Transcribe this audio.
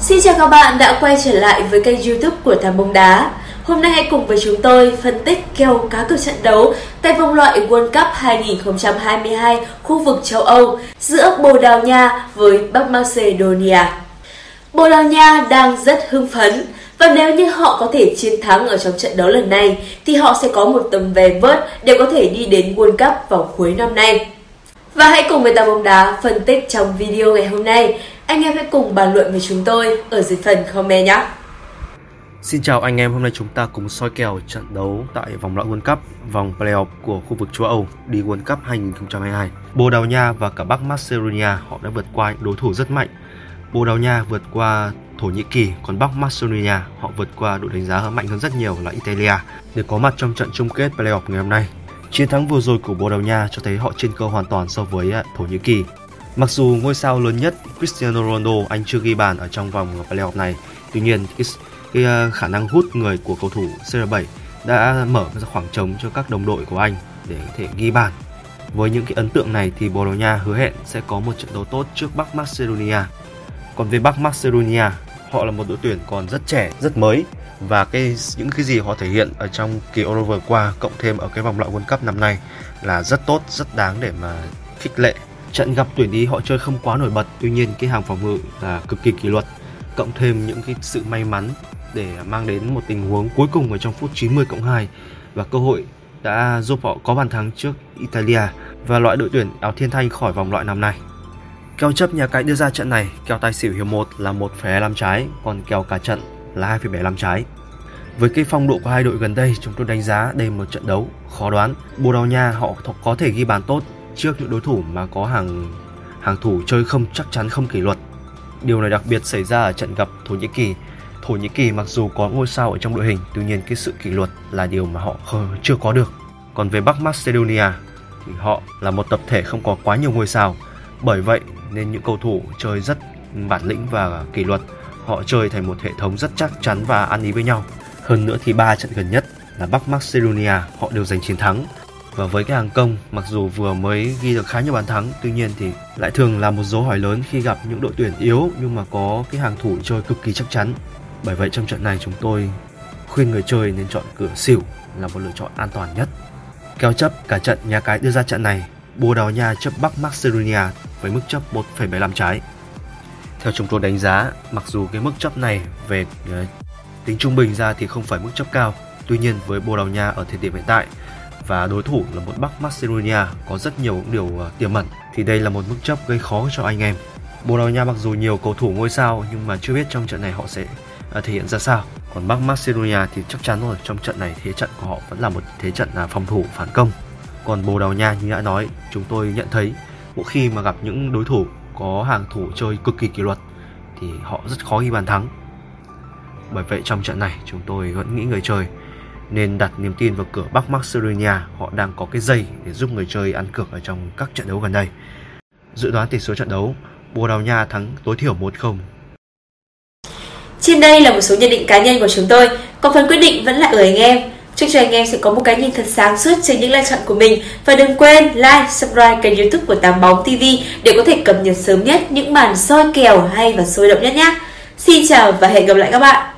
Xin chào các bạn đã quay trở lại với kênh youtube của Thám Bóng Đá Hôm nay hãy cùng với chúng tôi phân tích kèo cá cược trận đấu tại vòng loại World Cup 2022 khu vực châu Âu giữa Bồ Đào Nha với Bắc Macedonia. Bồ Đào Nha đang rất hưng phấn và nếu như họ có thể chiến thắng ở trong trận đấu lần này thì họ sẽ có một tầm vé vớt để có thể đi đến World Cup vào cuối năm nay. Và hãy cùng với Tà Bóng Đá phân tích trong video ngày hôm nay. Anh em hãy cùng bàn luận với chúng tôi ở dưới phần comment nhé. Xin chào anh em, hôm nay chúng ta cùng soi kèo trận đấu tại vòng loại World Cup, vòng playoff của khu vực châu Âu đi World Cup 2022. Bồ Đào Nha và cả Bắc Macedonia họ đã vượt qua những đối thủ rất mạnh. Bồ Đào Nha vượt qua Thổ Nhĩ Kỳ, còn Bắc Macedonia họ vượt qua đội đánh giá mạnh hơn rất nhiều là Italia để có mặt trong trận chung kết playoff ngày hôm nay. Chiến thắng vừa rồi của Bồ Đào Nha cho thấy họ trên cơ hoàn toàn so với à, Thổ Nhĩ Kỳ. Mặc dù ngôi sao lớn nhất Cristiano Ronaldo anh chưa ghi bàn ở trong vòng playoff này, tuy nhiên cái, cái ờ, khả năng hút người của cầu thủ CR7 đã mở ra khoảng trống cho các đồng đội của anh để có thể ghi bàn. Với những cái ấn tượng này thì Bồ Đào Nha hứa hẹn sẽ có một trận đấu tốt trước Bắc Macedonia. Còn về Bắc Macedonia, họ là một đội tuyển còn rất trẻ, rất mới và cái những cái gì họ thể hiện ở trong kỳ Euro vừa qua cộng thêm ở cái vòng loại World Cup năm nay là rất tốt, rất đáng để mà khích lệ. Trận gặp tuyển Ý họ chơi không quá nổi bật, tuy nhiên cái hàng phòng ngự là cực kỳ kỷ luật, cộng thêm những cái sự may mắn để mang đến một tình huống cuối cùng ở trong phút 90 cộng 2 và cơ hội đã giúp họ có bàn thắng trước Italia và loại đội tuyển áo thiên thanh khỏi vòng loại năm nay. Kèo chấp nhà cái đưa ra trận này, kèo tài xỉu hiệp 1 là 1,25 trái, còn kèo cả trận là 2,75 trái. Với cái phong độ của hai đội gần đây, chúng tôi đánh giá đây một trận đấu khó đoán. Bồ Đào Nha họ có thể ghi bàn tốt trước những đối thủ mà có hàng hàng thủ chơi không chắc chắn không kỷ luật. Điều này đặc biệt xảy ra ở trận gặp Thổ Nhĩ Kỳ. Thổ Nhĩ Kỳ mặc dù có ngôi sao ở trong đội hình, tuy nhiên cái sự kỷ luật là điều mà họ chưa có được. Còn về Bắc Macedonia thì họ là một tập thể không có quá nhiều ngôi sao. Bởi vậy nên những cầu thủ chơi rất bản lĩnh và kỷ luật họ chơi thành một hệ thống rất chắc chắn và ăn ý với nhau. Hơn nữa thì ba trận gần nhất là Bắc Macedonia họ đều giành chiến thắng. Và với cái hàng công, mặc dù vừa mới ghi được khá nhiều bàn thắng, tuy nhiên thì lại thường là một dấu hỏi lớn khi gặp những đội tuyển yếu nhưng mà có cái hàng thủ chơi cực kỳ chắc chắn. Bởi vậy trong trận này chúng tôi khuyên người chơi nên chọn cửa xỉu là một lựa chọn an toàn nhất. Kèo chấp cả trận nhà cái đưa ra trận này, Bồ Đào Nha chấp Bắc Macedonia với mức chấp 1,75 trái. Theo chúng tôi đánh giá, mặc dù cái mức chấp này về ờ, tính trung bình ra thì không phải mức chấp cao, tuy nhiên với Bồ Đào Nha ở thời điểm hiện tại và đối thủ là một Bắc Macedonia có rất nhiều điều ờ, tiềm ẩn thì đây là một mức chấp gây khó cho anh em. Bồ Đào Nha mặc dù nhiều cầu thủ ngôi sao nhưng mà chưa biết trong trận này họ sẽ ờ, thể hiện ra sao. Còn Bắc Macedonia thì chắc chắn rồi trong trận này thế trận của họ vẫn là một thế trận à, phòng thủ phản công. Còn Bồ Đào Nha như đã nói, chúng tôi nhận thấy mỗi khi mà gặp những đối thủ có hàng thủ chơi cực kỳ kỷ luật thì họ rất khó ghi bàn thắng. Bởi vậy trong trận này chúng tôi vẫn nghĩ người chơi nên đặt niềm tin vào cửa Bắc Macedonia, họ đang có cái dây để giúp người chơi ăn cược ở trong các trận đấu gần đây. Dự đoán tỷ số trận đấu, Bồ Đào Nha thắng tối thiểu 1-0. Trên đây là một số nhận định cá nhân của chúng tôi, còn phần quyết định vẫn là ở anh em. Chúc cho anh em sẽ có một cái nhìn thật sáng suốt trên những lựa chọn của mình và đừng quên like, subscribe kênh youtube của Tám Bóng TV để có thể cập nhật sớm nhất những màn soi kèo hay và sôi động nhất nhé. Xin chào và hẹn gặp lại các bạn.